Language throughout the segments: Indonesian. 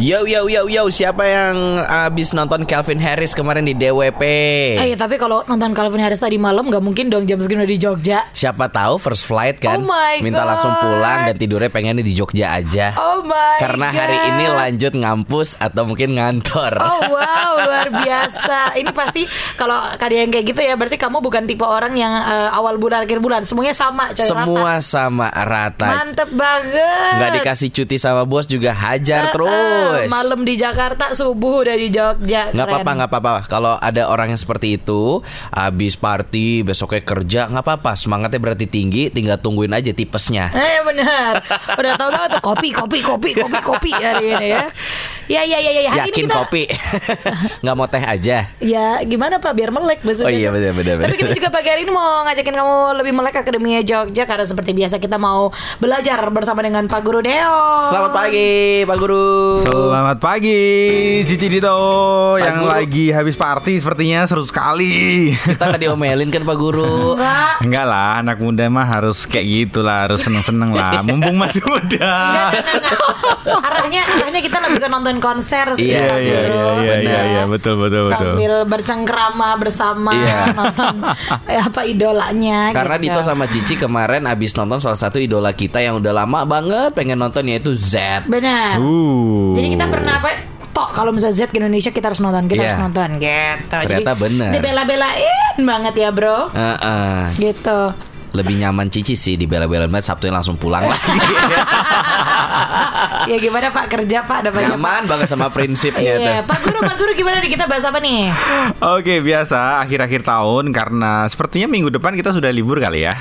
Yo yo yo yo siapa yang abis nonton Calvin Harris kemarin di DWP? Eh tapi kalau nonton Calvin Harris tadi malam nggak mungkin dong jam segini udah di Jogja. Siapa tahu first flight kan? Oh my Minta God. langsung pulang dan tidurnya pengennya di Jogja aja. Oh my Karena hari God. ini lanjut ngampus atau mungkin ngantor. Oh wow luar biasa. Ini pasti kalau kalian kayak gitu ya berarti kamu bukan tipe orang yang eh, awal bulan akhir bulan semuanya sama coy Semua rata. sama rata. Mantep banget. Nggak dikasih cuti sama bos juga hajar Eh, terus. Malam di Jakarta, subuh udah di Jogja. Nggak apa-apa, nggak apa-apa. Kalau ada orang yang seperti itu, habis party, besoknya kerja, nggak apa-apa. Semangatnya berarti tinggi, tinggal tungguin aja tipesnya. Eh benar. Udah tau banget tuh kopi, kopi, kopi, kopi, kopi hari ini ya. Ya ya ya ya. Hari Yakin ini kita, kopi, nggak mau teh aja. Ya gimana Pak biar melek besoknya. Oh iya, benar, benar, Tapi kita juga pagi hari ini mau ngajakin kamu lebih melek Akademia Jogja karena seperti biasa kita mau belajar bersama dengan Pak Guru Deo. Selamat pagi, Pak Guru. Selamat pagi, Siti Dito yang Guru. lagi habis party sepertinya seru sekali. Kita nggak diomelin kan Pak Guru? Enggak. Enggak lah, anak muda mah harus kayak gitu lah, harus seneng-seneng lah. Mumpung masih muda. arahnya arahnya kita lebih ke nonton konser sih Iya, iya, iya, iya, iya, iya, betul, betul, betul. Sambil bercengkrama bersama Iya. nonton eh, apa idolanya Karena gitu. Dito sama Cici kemarin abis nonton salah satu idola kita yang udah lama banget pengen nonton yaitu Z. Benar. Uh. Jadi kita pernah apa? Tok kalau misalnya Z ke Indonesia kita harus nonton, kita Iya. harus nonton gitu. Ternyata Jadi, bener. Dibela-belain banget ya, Bro. Heeh. Gitu. Lebih nyaman Cici sih di bela-belain banget Sabtunya langsung pulang lagi. ya gimana Pak kerja Pak ada banyak Pak. Nyaman banget sama prinsipnya tuh. Iya, Pak Guru, Pak Guru gimana nih kita bahas apa nih? Oke biasa akhir-akhir tahun karena sepertinya minggu depan kita sudah libur kali ya.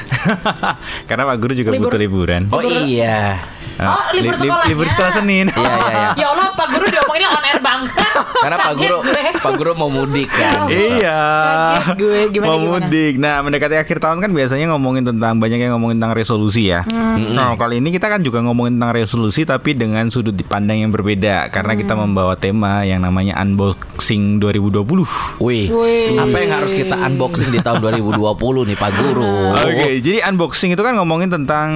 karena Pak Guru juga Libur. butuh liburan. Oh iya. Oh, libur Li- li- sekolahnya. libur sekolah Senin. Iya, iya, iya. Ya Allah, Pak Guru diomonginnya on air banget. Karena Pak Guru gue. Pak Guru mau mudik kan. Iya. Kaget gue. Gimana, Mau gimana? mudik. Nah, mendekati akhir tahun kan biasanya ngomongin tentang banyak yang ngomongin tentang resolusi ya. Hmm. Nah, kali ini kita kan juga ngomongin tentang resolusi tapi dengan sudut pandang yang berbeda karena kita Hmm. membawa tema yang namanya unboxing 2020. Wih, Wih. apa yang harus kita unboxing di tahun 2020 nih Pak Guru? Oke, jadi unboxing itu kan ngomongin tentang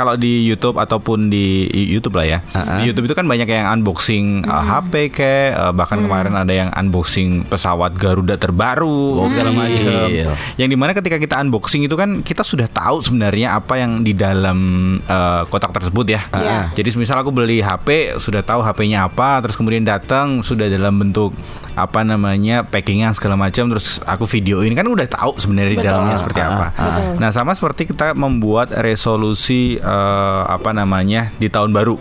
kalau di YouTube ataupun di YouTube lah ya. Di YouTube itu kan banyak yang unboxing uh, HP kayak uh, bahkan kemarin ada yang unboxing pesawat Garuda terbaru segala macam. Gokil. Yang di mana ketika kita unboxing itu kan kita sudah tahu sebenarnya apa yang di dalam uh, kotak tersebut ya. Iya. Jadi misal aku beli HP sudah tahu HP-nya apa, terus kemudian datang sudah dalam bentuk apa namanya packingan segala macam, terus aku videoin kan udah tahu sebenarnya di dalamnya seperti apa. Betul. Nah sama seperti kita membuat resolusi eh, apa namanya di tahun baru.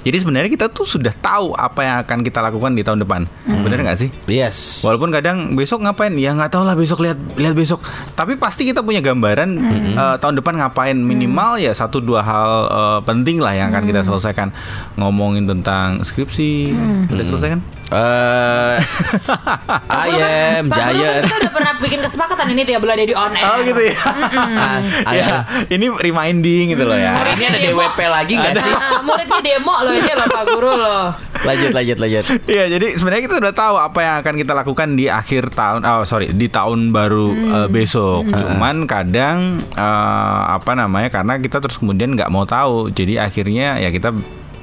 Jadi sebenarnya kita tuh sudah tahu apa yang akan kita lakukan di tahun depan, bener nggak sih? Yes. Walaupun kadang besok ngapain ya nggak tahu lah besok lihat lihat besok. Tapi pasti kita punya gambaran eh, tahun depan ngapain minimal ya satu dua hal eh, penting lah yang akan kita selesaikan. Ngomongin tentang skripsi, udah selesai kan? Eh, Guru kan giant. kita udah pernah bikin kesepakatan ini tiap bulan di on air. Oh gitu ya. Ah, ya, ini reminding gitu loh ya. Ini ada DWP lagi nggak sih? Ah, muridnya demo loh ini loh Pak Guru loh. Lanjut, lanjut, lanjut. Iya, jadi sebenarnya kita udah tahu apa yang akan kita lakukan di akhir tahun. Oh, sorry, di tahun baru eh, besok. Cuman kadang eh, apa namanya? Karena kita terus kemudian nggak mau tahu. Jadi akhirnya ya kita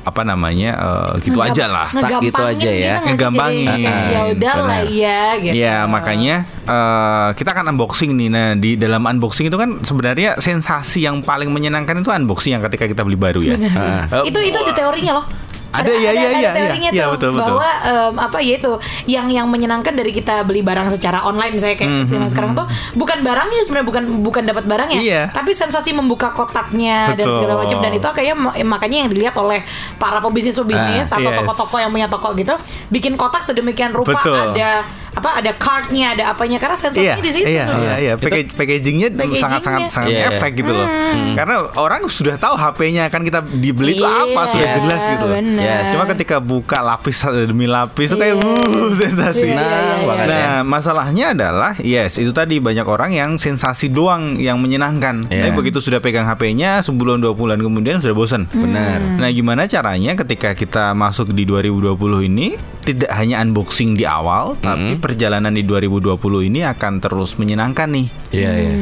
apa namanya? eh, gitu Ngegam- aja lah. Stuck gitu aja ya. sih? Ngegampangin. Jadi, Ya udah lah ya gitu. Ya makanya eh, kita akan unboxing nih. Nah di dalam unboxing itu kan sebenarnya sensasi yang paling menyenangkan itu unboxing yang ketika kita beli baru ya. Eh, itu itu ada teorinya loh. Ada, iya, iya, teorinya iya, tuh betul, betul. bahwa em, apa ya itu yang yang menyenangkan dari kita beli barang secara online misalnya kayak zaman sekarang tuh bukan barangnya sebenarnya bukan bukan dapat barangnya Iya. tapi sensasi membuka kotaknya dan Betul. segala macam dan itu kayaknya ma- makanya yang dilihat oleh para pebisnis pebisnis Ah, atau yes. toko-toko yang punya toko gitu bikin kotak sedemikian rupa Betul. ada apa ada cardnya ada apanya karena sensasinya Iya, di situ iya, iya, iya. Package- packagingnya Packagingnya. sangat sangat sangat Iya, iya. efek gitu loh. Karena orang sudah tahu HP-nya akan kita dibeli itu apa sudah Iya, jelas gitu. loh. Yes. Cuma ketika buka lapis demi lapis itu kayak wuh sensasi. Ya. Nah, masalahnya adalah yes, itu tadi banyak orang yang sensasi doang yang menyenangkan. Iya. Tapi begitu sudah pegang HP-nya sebulan dua bulan kemudian sudah bosan. Benar. Nah, gimana caranya ketika kita masuk di 2020 ini tidak hanya unboxing di awal, tapi perjalanan di 2020 ini akan terus menyenangkan nih. Iya, iya.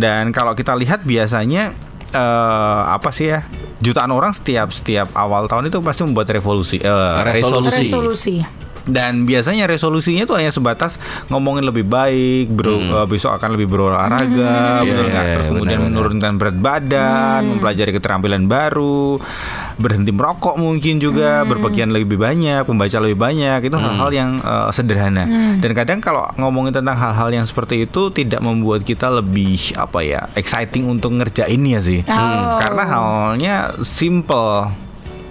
Dan kalau kita lihat biasanya eh, apa sih ya? jutaan orang setiap setiap awal tahun itu pasti membuat revolusi eh, Resolusi. Resolusi. Dan biasanya resolusinya tuh hanya sebatas ngomongin lebih baik, bro, eh, besok akan lebih berolahraga, betul Iya, nggak? iya, Terus kemudian benar-benar. menurunkan berat badan, mempelajari keterampilan baru, berhenti merokok mungkin juga, berpakaian lebih banyak, membaca lebih banyak, itu hal-hal yang eh, sederhana. Dan kadang kalau ngomongin tentang hal-hal yang seperti itu tidak membuat kita lebih apa ya exciting untuk ngerjainnya sih, Oh. karena halnya simple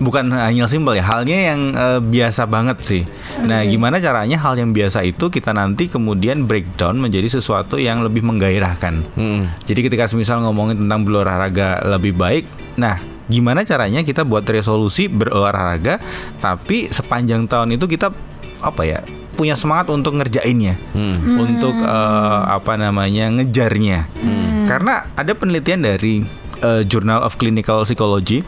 bukan hanya simpel ya halnya yang eh, biasa banget sih. Nah, gimana caranya hal yang biasa itu kita nanti kemudian breakdown menjadi sesuatu yang lebih menggairahkan. Mm. Jadi ketika misal ngomongin tentang berolahraga lebih baik, nah gimana caranya kita buat resolusi berolahraga tapi sepanjang tahun itu kita apa ya punya semangat untuk ngerjainnya, Hmm. untuk eh, apa namanya ngejarnya. Karena ada penelitian dari eh, Journal of Clinical Psychology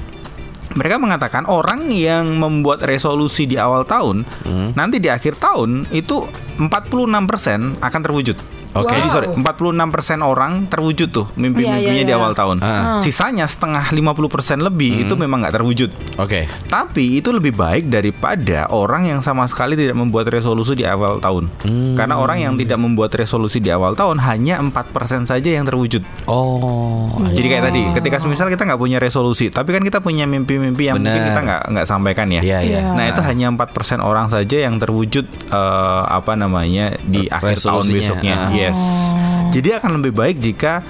mereka mengatakan orang yang membuat resolusi di awal tahun nanti di akhir tahun itu 46% akan terwujud. Oke. Jadi Wow. sorry, 46% orang terwujud tuh mimpi-mimpinya Iya, iya, di iya. awal tahun. Ah. Sisanya setengah 50% lebih itu memang nggak terwujud. Oke. Tapi itu lebih baik daripada orang yang sama sekali tidak membuat resolusi di awal tahun. Karena orang yang tidak membuat resolusi di awal tahun hanya 4% saja yang terwujud. Oh. Jadi kayak tadi, ketika semisal kita nggak punya resolusi, tapi kan kita punya mimpi-mimpi yang mungkin Bener. kita nggak nggak sampaikan ya. Iya, iya. Nah itu hanya 4% orang saja yang terwujud eh, apa namanya di akhir tahun besoknya. Ah. Yes. Jadi akan lebih baik jika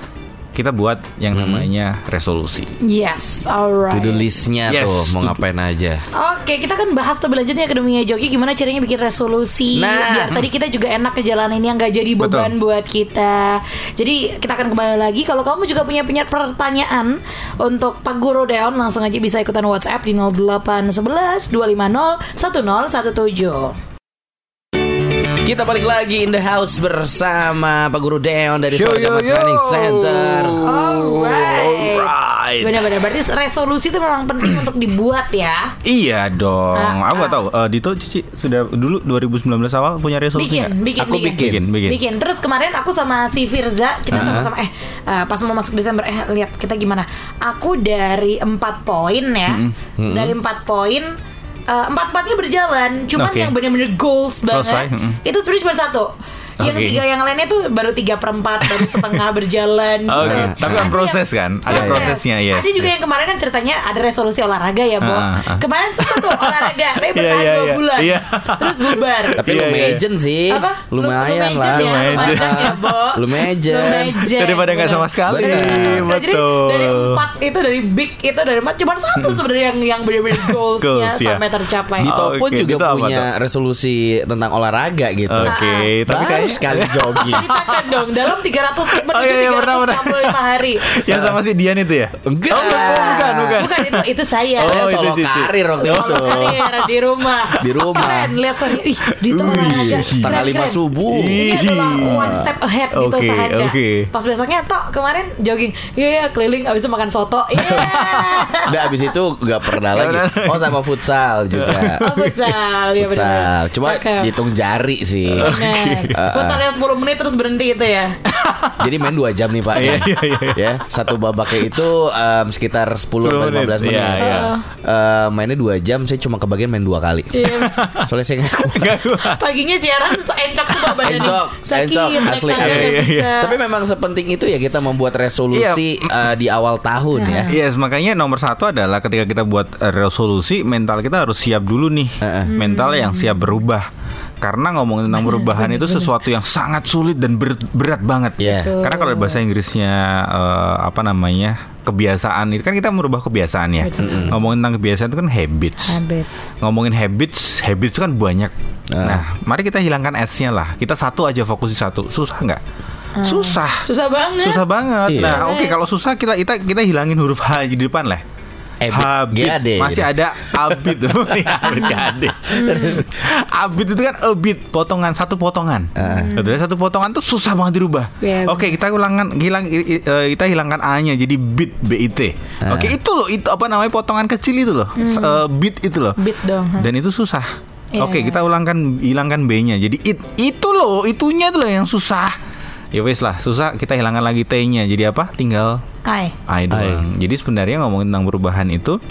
kita buat yang namanya resolusi. Yes, alright. To do listnya Yes, tuh mau ngapain aja. Oke, kita kan bahas lebih lanjutnya akademinya Joki gimana caranya bikin resolusi Nah. biar tadi kita juga enak ngejalaninnya nggak jadi beban buat kita. Jadi kita akan kembali lagi kalau kamu juga punya punya pertanyaan untuk Pak Guru Deon langsung aja bisa ikutan WhatsApp di 0811 250 1017. Kita balik lagi in the house bersama Pak Guru Deon dari Yo, Sorgama yo, yo. Training Center. Alright. Alright. Benar-benar berarti resolusi itu memang penting untuk dibuat ya. Iya dong. Ah, Aku nggak ah. tahu. Eh, Dito Cici sudah dulu 2019 awal punya resolusi Bikin, nggak? bikin, Aku bikin. Bikin, bikin. bikin. Terus kemarin aku sama si Firza kita Uh-huh. sama-sama eh eh, pas mau masuk Desember eh lihat kita gimana. Aku dari empat poin ya, dari empat poin eh, empat empatnya berjalan. Cuman Oke. yang bener-bener goals Selesai, banget mm. itu sebenarnya cuma satu. Yang Oke. tiga yang lainnya tuh baru tiga perempat, baru setengah berjalan. Oke, gitu. tapi kan proses kan? Ada Proses. prosesnya, yes. Ada juga yang kemarin kan ceritanya ada resolusi olahraga ya, Bo. Ah, ah. Kemarin sempat tuh olahraga, tapi Iya, bertahan iya, dua iya. bulan. Iya. Terus bubar. Tapi Iya, lu iya. mejen sih. Apa? Lumayan Lu- lu lah. ya, Lumayan. lumayan ya, Bo. Lu mejen. Lu mejen. Daripada nggak sama sekali. Nah, jadi Betul. dari empat itu dari big itu dari empat cuma satu sebenarnya yang yang benar-benar goalsnya Goals, ya. sampai tercapai. Dito pun juga punya resolusi tentang olahraga gitu. Oke, tapi Baru kayaknya sekali jogging. Ceritakan dong dalam 300 Oh, iya, iya, pernah, pernah. 365 hari. yang sama si Dian itu ya? Enggak. Oh, bukan, bukan. Bukan itu itu saya. Oh, Saya itu solo Cici. karir waktu Solo itu. karir di rumah. Di rumah. Keren, lihat sorry. Ih, Wih, olahraga. setengah lima subuh. Ini adalah one step ahead gitu Oke, Sahanda. oke. Pas besoknya tok kemarin jogging. Iya, iya, keliling abis itu makan soto. Iya. Udah abis itu nggak pernah lagi. Oh sama futsal juga. Oh, futsal. Ya, Futsal. Cuma Cakep. hitung jari sih. Benar. Futsal yang 10 menit terus berhenti itu ya. Jadi main 2 jam nih Pak. Iya, iya, iya. ya, satu babaknya itu em, sekitar 10 10 sampai 15 menit. menit. Iya, iya. Eh, mainnya 2 jam, saya cuma kebagian main dua kali. Iya. Soalnya saya nggak kuat. Paginya siaran encok tuh badannya. Encok, Sakit, encok, asli, asli. iya, bisa. Tapi memang sepenting itu ya kita membuat resolusi eh, di awal tahun ya. Yes, makanya nomor satu adalah ketika kita buat eh, resolusi, mental kita harus siap dulu nih. Heeh. Mental yang siap berubah. Karena ngomongin tentang perubahan itu sesuatu yang sangat sulit dan ber- berat banget. Iya. Betul. Karena kalau bahasa Inggrisnya eh, apa namanya kebiasaan itu kan kita merubah kebiasaan ya. Ngomongin tentang kebiasaan itu kan habits. Habit. Ngomongin habits, habits itu kan banyak. Nah, mari kita hilangkan S-nya lah. Kita satu aja fokus di satu. Susah nggak? Susah. Susah banget. Susah banget. Iya. Nah, oke kalau susah kita kita kita hilangin huruf H di depan lah. Habit, GAD, Masih gitu. ada abit Iya, abit GAD. abit itu kan abit potongan satu potongan. Dari satu potongan tuh susah banget dirubah. Iya, Oke, kita hilangkan hilang eh, kita hilangkan A-nya jadi bit BIT. Oke, itu loh itu apa namanya potongan kecil itu loh. S- eh, bit itu loh. Bit dong. ha. Dan itu susah. Iya. Oke, kita ulangkan hilangkan B-nya. Jadi it, itu loh, itunya tuh loh yang susah. Ya wes lah, susah kita hilangkan lagi T-nya. Jadi apa? Tinggal Ai. Ai doang. Jadi sebenarnya ngomongin tentang perubahan itu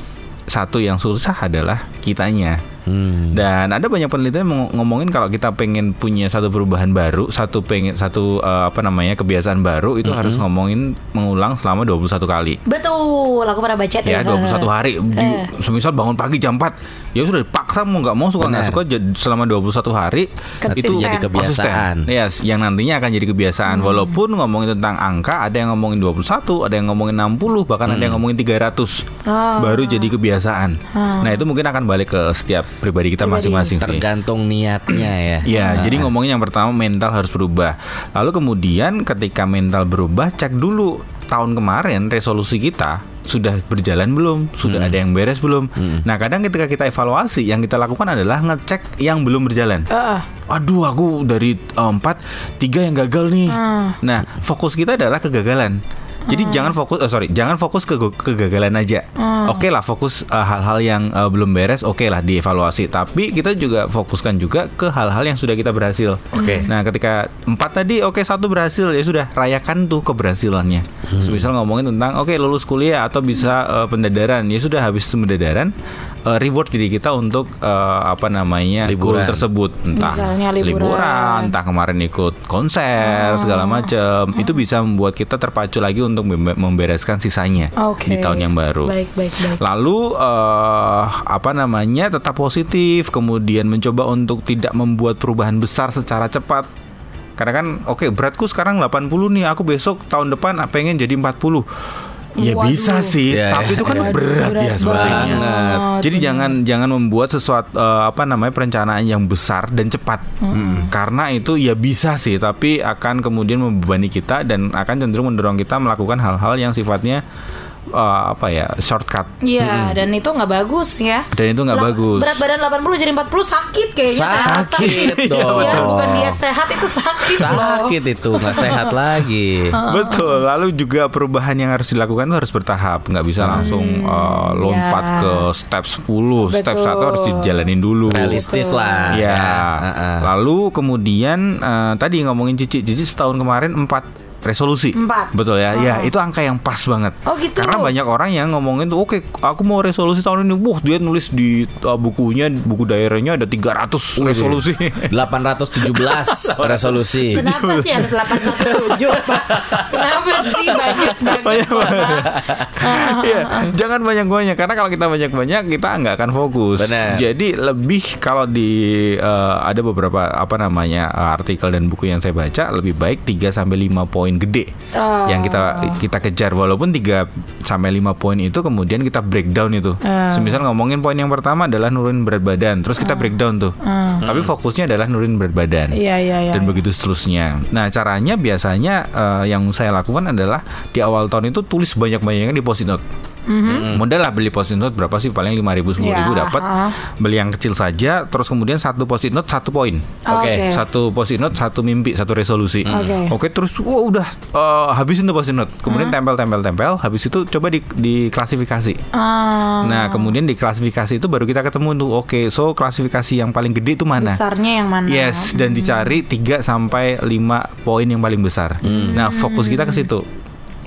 satu yang susah adalah kitanya. Hmm. Dan ada banyak penelitian yang ngomongin kalau kita pengen punya satu perubahan baru, satu pengen satu eh, apa namanya kebiasaan baru itu harus ngomongin mengulang selama 21 kali. Betul, aku pernah baca tuh. Ya 21 hari di, Eh. semisal bangun pagi jam 4 ya sudah dipaksa mau nggak mau suka nggak suka selama 21 hari Konsisten. itu Jadi kebiasaan. konsisten. Yes, yang nantinya akan jadi kebiasaan Hmm. walaupun ngomongin tentang angka ada yang ngomongin 21, ada yang ngomongin 60, bahkan ada yang ngomongin 300 Oh. baru jadi kebiasaan. Nah, itu mungkin akan balik ke setiap pribadi kita masing-masing sih. Tergantung niatnya ya. Ya, jadi ngomongin yang pertama mental harus berubah. Lalu kemudian ketika mental berubah, cek dulu tahun kemarin resolusi kita sudah berjalan belum, sudah ada yang beres belum. Nah, kadang ketika kita evaluasi, yang kita lakukan adalah ngecek yang belum berjalan. Heeh. Aduh, aku dari eh, empat tiga yang gagal nih. Hmm. Nah, fokus kita adalah kegagalan. Jadi jangan fokus, oh sorry, jangan fokus ke kegagalan aja. Hmm. Oke lah, fokus eh, hal-hal yang eh, belum beres, oke lah dievaluasi. Tapi kita juga fokuskan juga ke hal-hal yang sudah kita berhasil. Oke. Nah, ketika empat tadi, oke satu berhasil ya sudah rayakan tuh keberhasilannya. Misal ngomongin tentang oke lulus kuliah atau bisa eh, pendadaran, ya sudah habis pendadaran eh, reward diri kita untuk eh, apa namanya goal Liburan. tersebut, entah Misalnya liburan. entah kemarin ikut konser segala macam. Itu bisa membuat kita terpacu lagi untuk membe- membereskan sisanya Oke. di tahun yang baru. Baik, baik, baik. Lalu eh, apa namanya tetap positif, kemudian mencoba untuk tidak membuat perubahan besar secara cepat. Karena kan oke beratku sekarang 80 nih, aku besok tahun depan pengen jadi 40. Ya Waduh. bisa sih, Ya, tapi itu kan Waduh, berat, berat ya sebetulnya. banget. Jadi jangan jangan membuat sesuatu eh, apa namanya perencanaan yang besar dan cepat. Karena itu ya bisa sih, tapi akan kemudian membebani kita dan akan cenderung mendorong kita melakukan hal-hal yang sifatnya eh, apa ya shortcut. Iya, dan itu nggak bagus ya. Dan itu nggak bagus. Berat badan 80 jadi 40 sakit kayaknya. Sakit Iya, dong. Ya, bukan diet sehat itu sakit loh. Sakit itu nggak sehat lagi. Betul. Lalu juga perubahan yang harus dilakukan itu harus bertahap, nggak bisa langsung eh, lompat ya. ke step 10. Step Betul. 1 harus dijalanin dulu. Realistis lah. Ya. Heeh. Lalu kemudian eh, tadi ngomongin Cici, Cici setahun kemarin empat resolusi. Empat. Betul ya. Ya, itu angka yang pas banget. Oh, gitu. Karena banyak orang yang ngomongin tuh, "Oke, aku mau resolusi tahun ini." Wah, dia nulis di uh, bukunya, buku daerahnya ada 300 resolusi. 817 resolusi. Kenapa sih harus 817 Pak? Kenapa sih banyak banget Banyak banget. Pak? Iya, jangan banyak-banyak karena kalau kita banyak-banyak kita nggak akan fokus. Benar. Jadi lebih kalau di eh, ada beberapa apa namanya eh, artikel dan buku yang saya baca lebih baik 3 sampai 5 poin gede Oh. yang kita kita kejar walaupun 3 sampai 5 poin itu kemudian kita breakdown itu. Semisal ngomongin poin yang pertama adalah nurunin berat badan, terus kita breakdown tuh. Tapi fokusnya adalah nurunin berat badan Iya, iya, iya. dan begitu seterusnya. Nah, caranya biasanya eh, yang saya lakukan adalah di awal tahun itu tulis banyak-banyaknya di post-it note. Modal lah beli post-it note berapa sih paling 5 ribu 10 ribu Ya, dapat. Beli yang kecil saja, terus kemudian satu post-it note satu poin. Oke. Satu post-it note satu mimpi, satu resolusi. Oke. Oke, terus wah udah eh, habisin tuh post-it note. Kemudian tempel-tempel-tempel, habis itu coba di diklasifikasi. Ah, Nah, kemudian di klasifikasi itu baru kita ketemu tuh. Oke, so klasifikasi yang paling gede itu mana? besarnya yang mana? Yes, dan dicari 3 sampai 5 poin yang paling besar. Nah, fokus kita ke situ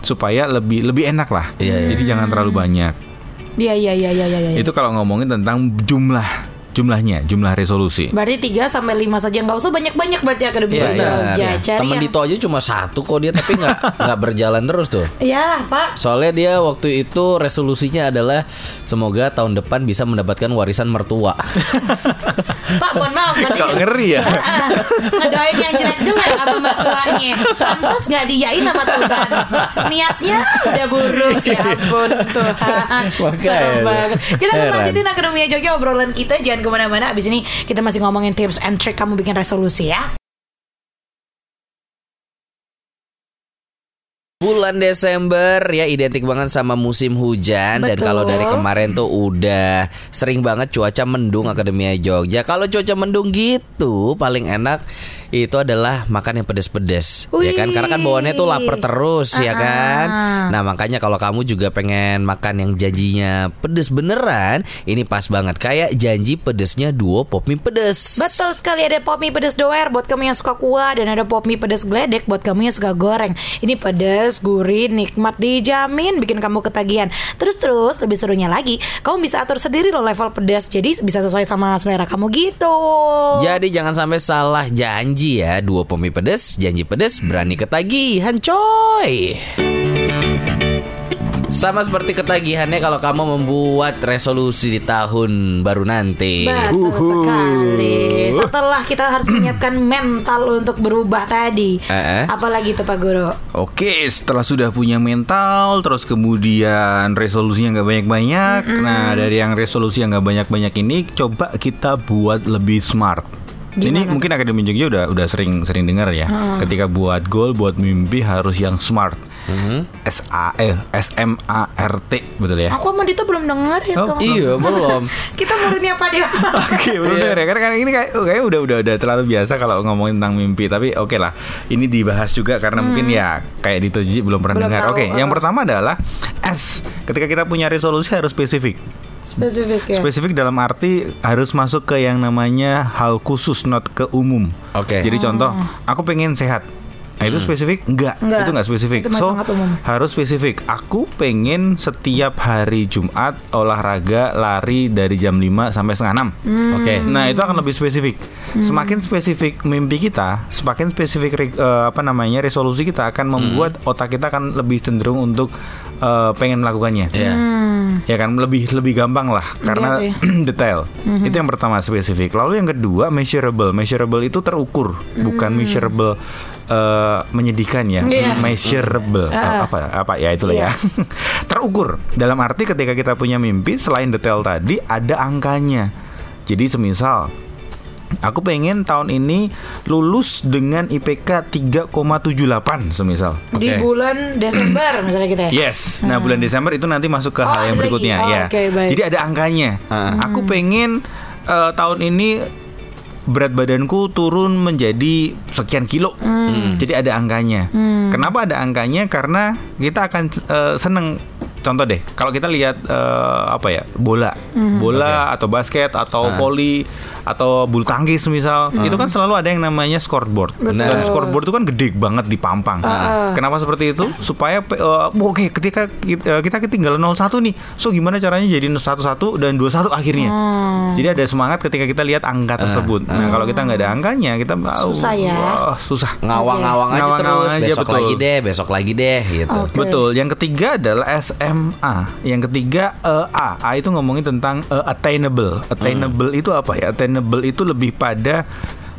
supaya lebih lebih enak lah. Iya, iya. Jadi jangan terlalu banyak. Iya, iya, iya, iya, iya. iya. Itu kalau ngomongin tentang jumlah jumlahnya, jumlah resolusi. Berarti 3 sampai 5 saja nggak usah banyak-banyak berarti akademi Iya, iya. Jogja. Cari Temen yang Dito aja cuma satu kok dia tapi nggak nggak berjalan terus tuh. Ya, Pak. Soalnya dia waktu itu resolusinya adalah semoga tahun depan bisa mendapatkan warisan mertua. Pak, mohon maaf. Kok ngeri ya? Ngedoain yang jelek-jelek sama mertuanya. Pantas nggak diyain sama Tuhan. Niatnya udah buruk ya ampun Tuhan. Makanya. Serem banget. Kita akan lanjutin Akademia Jogja obrolan kita jangan ke mana-mana. Abis ini kita masih ngomongin tips and trick kamu bikin resolusi ya. Bulan Desember ya identik banget sama musim hujan dan Betul. kalau dari kemarin tuh udah sering banget cuaca mendung Akademia Jogja. Kalau cuaca mendung gitu paling enak itu adalah makan yang pedes-pedes ya kan karena kan bawaannya tuh lapar terus ya Ah. kan. Nah, makanya kalau kamu juga pengen makan yang janjinya pedes beneran, ini pas banget kayak janji pedesnya duo pop mie pedes. Betul sekali ada pop mie pedas doer buat kamu yang suka kuah dan ada pop mie pedas geledek buat kamu yang suka goreng. Ini pedas, gurih, nikmat, dijamin bikin kamu ketagihan. Terus terus lebih serunya lagi, kamu bisa atur sendiri loh level pedas. Jadi bisa sesuai sama selera kamu gitu. Jadi jangan sampai salah janji ya Dua pemi pedes, janji pedes, berani ketagihan coy sama seperti ketagihannya kalau kamu membuat resolusi di tahun baru nanti. Betul sekali. Setelah kita harus menyiapkan mental untuk berubah tadi. Eh, eh. Apalagi tuh Pak Guru? Oke, setelah sudah punya mental, terus kemudian resolusinya nggak banyak-banyak. Nah, dari yang resolusi yang nggak banyak-banyak ini, coba kita buat lebih smart. Ini Gimana mungkin Akademi Jogja udah udah sering sering dengar ya. Ketika buat goal, buat mimpi harus yang smart. S A eh, S M A R T betul ya. Aku sama Dito belum dengar ya Oh, tuh. Iya belum. Kita muridnya apa dia? Oke, belum dengar ya. Karena kan ini kayak kayak udah udah udah terlalu biasa kalau ngomongin tentang mimpi. Tapi oke lah, ini dibahas juga karena mungkin ya kayak di Toji belum pernah Belum dengar. Oke, yang uh. pertama adalah S. Ketika kita punya resolusi harus spesifik. Spesifik ya. Spesifik dalam arti harus masuk ke yang namanya hal khusus, not ke umum. Oke. Jadi contoh, aku pengen sehat. Nah itu spesifik? Enggak, Enggak. itu enggak spesifik. Itu so sangat umum. harus spesifik. Aku pengen setiap hari Jumat olahraga lari dari jam 5 sampai setengah 6 Oke. Nah itu akan lebih spesifik. Semakin spesifik mimpi kita, semakin spesifik eh, apa namanya resolusi kita akan membuat otak kita akan lebih cenderung untuk eh, pengen melakukannya. Iya. Hmm. Ya kan lebih lebih gampang lah karena sih. detail. Itu yang pertama spesifik. Lalu yang kedua measurable. Measurable itu terukur, bukan measurable eh, menyedihkan ya. Iya. Measurable Ah. apa apa ya itulah Iya. ya. terukur. Dalam arti ketika kita punya mimpi selain detail tadi ada angkanya. Jadi semisal Aku pengen tahun ini lulus dengan IPK 3,78 semisal. Di bulan Desember misalnya kita ya. Yes, nah bulan Desember itu nanti masuk ke Oh, hal yang berikutnya lagi. Oh, ya. oke, baik. Jadi ada angkanya. Ah. Aku pengen eh, tahun ini berat badanku turun menjadi sekian kilo. Jadi ada angkanya. Kenapa ada angkanya? Karena kita akan eh, seneng. Contoh deh, kalau kita lihat eh, apa ya bola, bola atau basket atau voli atau bulu tangkis misal, itu kan selalu ada yang namanya scoreboard. Betul. Dan scoreboard itu kan gede banget dipampang. Ah. Kenapa seperti itu? Supaya eh, oke ketika kita, kita ketinggalan 01 nih. So gimana caranya jadi 11 dan 21 akhirnya. Hmm. Jadi ada semangat ketika kita lihat angka tersebut. Nah, kalau kita nggak ada angkanya, kita Susah ya. wah, susah. Ngawang-ngawang aja Ngawang-ngawang terus. aja, besok betul. lagi deh, besok lagi deh gitu. Oke. Betul. Yang ketiga adalah SMA. Yang ketiga eh, A. A itu ngomongin tentang eh, attainable. Attainable itu apa ya? Attainable itu lebih pada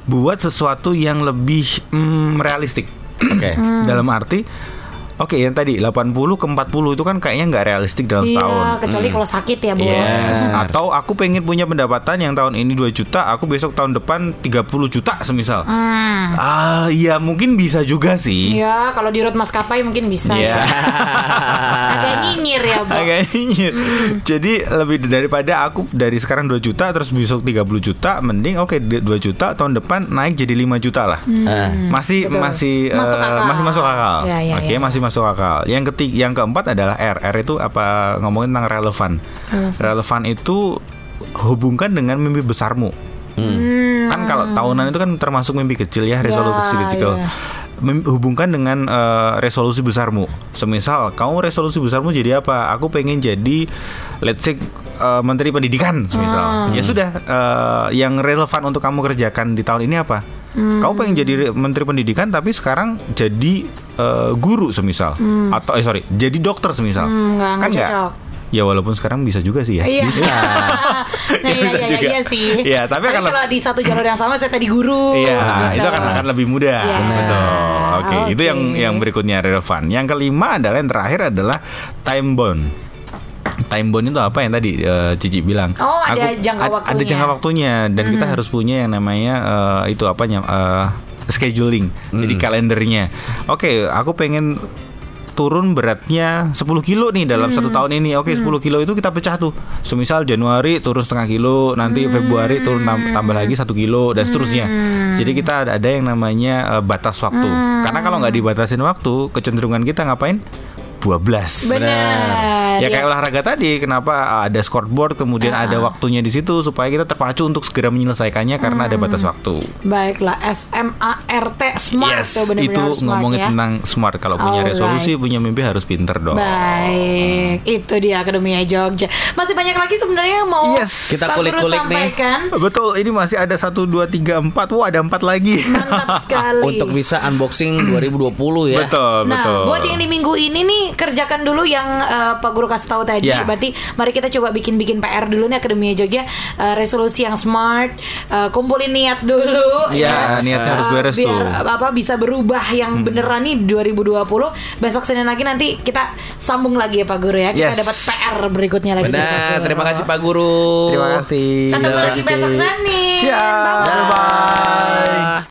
buat sesuatu yang lebih mm, realistik. Oke. Dalam arti Oke, yang tadi 80 ke 40 itu kan kayaknya nggak realistik dalam setahun. Iya, kecuali kalau sakit ya, Bu. Yes. Benar. Atau aku pengen punya pendapatan yang tahun ini 2 juta, aku besok tahun depan 30 juta semisal. Hmm. Ah, iya mungkin bisa juga sih. Iya, kalau di road maskapai mungkin bisa. Iya. Agak nyinyir ya, Bu. Agak nyinyir. Jadi lebih daripada aku dari sekarang 2 juta terus besok 30 juta, mending oke 2 juta tahun depan naik jadi 5 juta lah. Ah. Masih Betul. masih Masuk eh, akal. masih masuk akal. Ya, ya, Oke, ya. masih masuk akal. Yang ketiga, yang keempat adalah R. R itu apa ngomongin tentang relevan. Relevan itu hubungkan dengan mimpi besarmu. Hmm. Kan kalau tahunan itu kan termasuk mimpi kecil ya, resolusi Ya, kecil. ya. Hubungkan dengan eh, resolusi besarmu. Semisal kamu resolusi besarmu jadi apa? Aku pengen jadi let's say eh, menteri pendidikan semisal. Ya sudah eh, yang relevan untuk kamu kerjakan di tahun ini apa? Kamu pengen jadi menteri pendidikan tapi sekarang jadi eh, guru semisal atau eh sorry, jadi dokter semisal. Hmm, nggak kan nggak? cocok. Ya walaupun sekarang bisa juga sih ya. Iya. Bisa. nah, iya, Bisa iya, juga. iya sih. Iya, tapi akan kalau di satu jalur yang sama saya tadi guru. Iya, gitu. itu akan akan lebih mudah. Iya. Betul. Oke, Oke. itu yang yang berikutnya relevan. Yang kelima adalah yang terakhir adalah time bond. Time bond itu apa yang tadi eh, Cici bilang? Oh, ada jangka ad- Ada waktunya. jangka waktunya dan kita harus punya yang namanya eh, itu apa eh, scheduling. Jadi kalendernya. Oke, aku pengen turun beratnya 10 kilo nih dalam satu tahun ini. Oke, 10 kilo itu kita pecah tuh. Semisal Januari turun setengah kilo, nanti Februari turun tam- tambah lagi satu kilo dan seterusnya. Jadi kita ada, ada yang namanya eh, batas waktu. Karena kalau nggak dibatasin waktu, kecenderungan kita ngapain? 12. Benar. Ya kayak olahraga tadi, kenapa ada scoreboard kemudian Ah. ada waktunya di situ supaya kita terpacu untuk segera menyelesaikannya karena ada batas Hmm. waktu. Baiklah, SMART Smart yes, tuh benar-benar itu smart ngomongin ya. tentang smart. Kalau punya resolusi, punya mimpi harus pinter dong. Baik, itu dia Akademia Jogja. Masih banyak lagi sebenarnya yang mau Yes. Kita kulik-kulik nih. sampaikan. Betul, ini masih ada satu dua tiga empat. Wah, ada empat lagi. Mantap sekali. Untuk bisa unboxing 2020 ya. betul, Nah, betul. buat yang di minggu ini nih kerjakan dulu yang eh, Pak Guru kasih tahu tadi. Ya. Berarti mari kita coba bikin-bikin PR dulu nih Akademia Jogja Eh, resolusi yang smart, eh, kumpulin niat dulu. Ya, niatnya harus Eh, beres biar tuh. Hmm. apa bisa berubah yang beneran nih 2020. Besok Senin lagi nanti kita sambung lagi ya Pak Guru ya. Kita Yes. dapat PR berikutnya lagi. Benar, terima kasih Pak Guru. Terima kasih. Ketemu lagi besok Senin. Siap. Bye-bye. Bye.